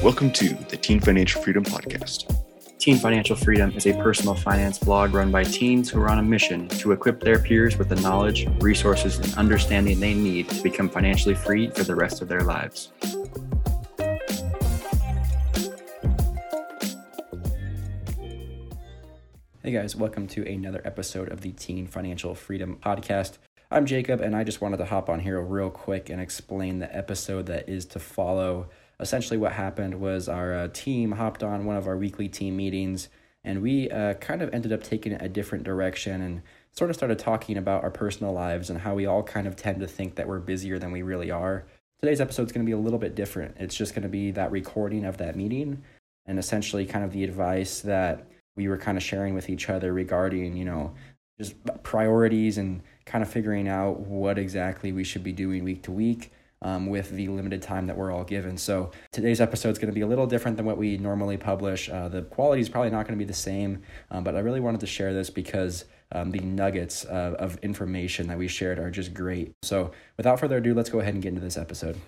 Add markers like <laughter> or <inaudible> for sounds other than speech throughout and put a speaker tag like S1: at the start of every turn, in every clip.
S1: Welcome to the Teen Financial Freedom Podcast.
S2: Teen Financial Freedom is a personal finance blog run by teens who are on a mission to equip their peers with the knowledge, resources, and understanding they need to become financially free for the rest of their lives. Hey guys, welcome to another episode of the Teen Financial Freedom Podcast. I'm Jacob, and I just wanted to hop on here real quick and explain the episode that is to follow essentially what happened was our uh, team hopped on one of our weekly team meetings and we uh, kind of ended up taking a different direction and sort of started talking about our personal lives and how we all kind of tend to think that we're busier than we really are. Today's episode is going to be a little bit different. It's just going to be that recording of that meeting and essentially kind of the advice that we were kind of sharing with each other regarding, you know, just priorities and kind of figuring out what exactly we should be doing week to week um, with the limited time that we're all given. So today's episode is going to be a little different than what we normally publish. Uh, the quality is probably not going to be the same, um, but I really wanted to share this because um, the nuggets of information that we shared are just great. So without further ado, let's go ahead and get into this episode.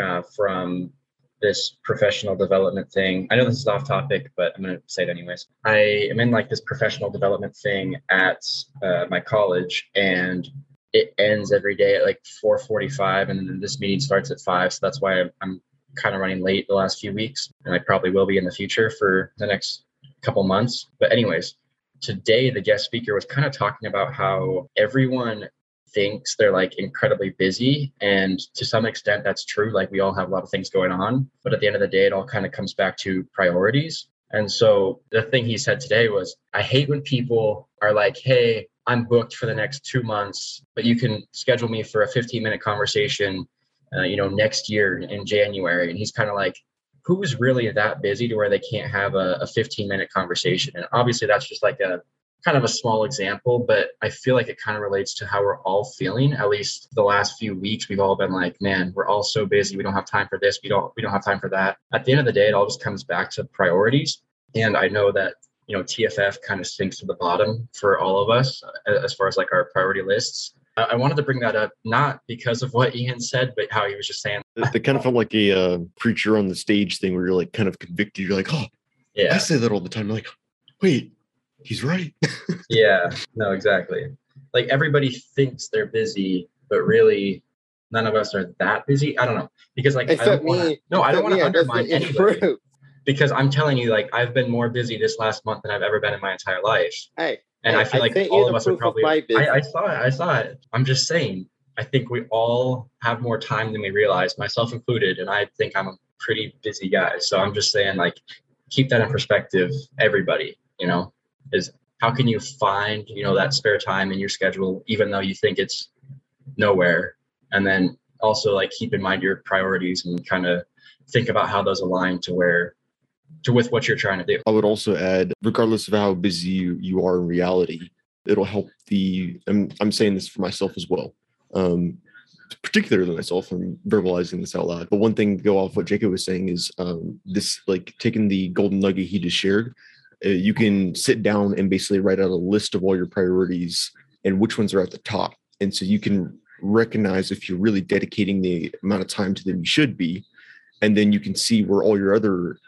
S3: Uh, from this professional development thing. I know this is off topic, but I'm going to say it anyways. I am in like this professional development thing at uh, my college, and it ends every day at like 4:45, and then this meeting starts at five. So that's why I'm, I'm kind of running late the last few weeks, and I probably will be in the future for the next couple months. But anyways, today the guest speaker was kind of talking about how everyone thinks they're like incredibly busy and to some extent that's true like we all have a lot of things going on but at the end of the day it all kind of comes back to priorities and so the thing he said today was i hate when people are like hey I'm booked for the next two months, but you can schedule me for a 15 minute conversation, uh, you know, next year in January. And he's kind of like, who's really that busy to where they can't have a, a 15 minute conversation? And obviously, that's just like a kind of a small example, but I feel like it kind of relates to how we're all feeling. At least the last few weeks, we've all been like, man, we're all so busy. We don't have time for this. We don't. We don't have time for that. At the end of the day, it all just comes back to priorities. And I know that you know TFF kind of sinks to the bottom for all of us uh, as far as like our priority lists. I wanted to bring that up not because of what Ian said, but how he was just saying.
S1: They kind of felt like a uh, preacher on the stage thing where you're like kind of convicted. You're like, oh, yeah, I say that all the time. I'm like, wait, he's right. <laughs>
S3: yeah, no, exactly. Like everybody thinks they're busy, but really none of us are that busy. I don't know because like
S4: Except
S3: I don't wanna,
S4: me.
S3: no, I don't want to undermine
S4: that's
S3: anybody
S4: true.
S3: Because I'm telling you, like I've been more busy this last month than I've ever been in my entire life.
S4: Hey,
S3: And
S4: Hey,
S3: I feel
S4: I
S3: like all of us are probably. I, I saw it. I saw it. I'm just saying. I think we all have more time than we realize, myself included. And I think I'm a pretty busy guy. So I'm just saying, like, keep that in perspective. Everybody, you know, is how can you find you know that spare time in your schedule, even though you think it's nowhere, and then also like keep in mind your priorities and kind of think about how those align to where to with what you're trying to do.
S1: I would also add, regardless of how busy you, you are in reality, it'll help the. I'm, I'm saying this for myself as well, um, particularly myself. I'm verbalizing this out loud. But one thing to go off what Jacob was saying is um, this, like taking the golden nugget he just shared. Uh, you can sit down and basically write out a list of all your priorities and which ones are at the top, and so you can recognize if you're really dedicating the amount of time to them you should be, and then you can see where all your other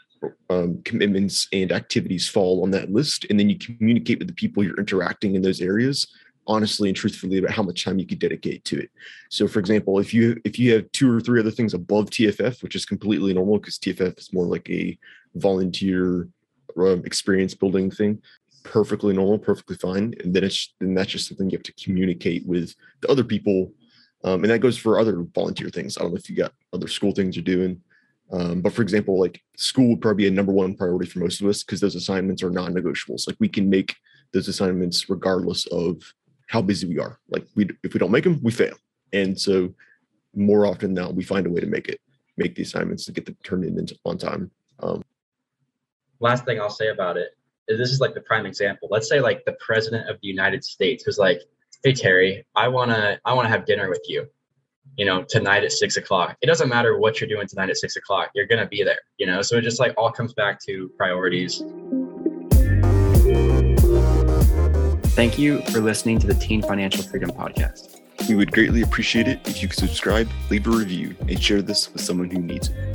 S1: um, commitments and activities fall on that list and then you communicate with the people you're interacting in those areas honestly and truthfully about how much time you could dedicate to it. So for example if you if you have two or three other things above tff which is completely normal because tff is more like a volunteer um, experience building thing perfectly normal perfectly fine and then it's then that's just something you have to communicate with the other people. Um, and that goes for other volunteer things. I don't know if you got other school things you're doing um, but for example, like school would probably be a number one priority for most of us because those assignments are non-negotiables. Like we can make those assignments regardless of how busy we are. Like we, if we don't make them, we fail. And so more often than not, we find a way to make it, make the assignments to get them turned in on time. Um,
S3: last thing I'll say about it is this is like the prime example. Let's say like the president of the United States was like, "Hey Terry, I wanna I wanna have dinner with you, you know, tonight at six o'clock. It doesn't matter what you're doing tonight at six o'clock. You're gonna be there, you know. So it just like all comes back to priorities.
S2: Thank you for listening to the Teen Financial Freedom Podcast.
S1: we would greatly appreciate it if you could subscribe, leave a review, and share this with someone who needs it.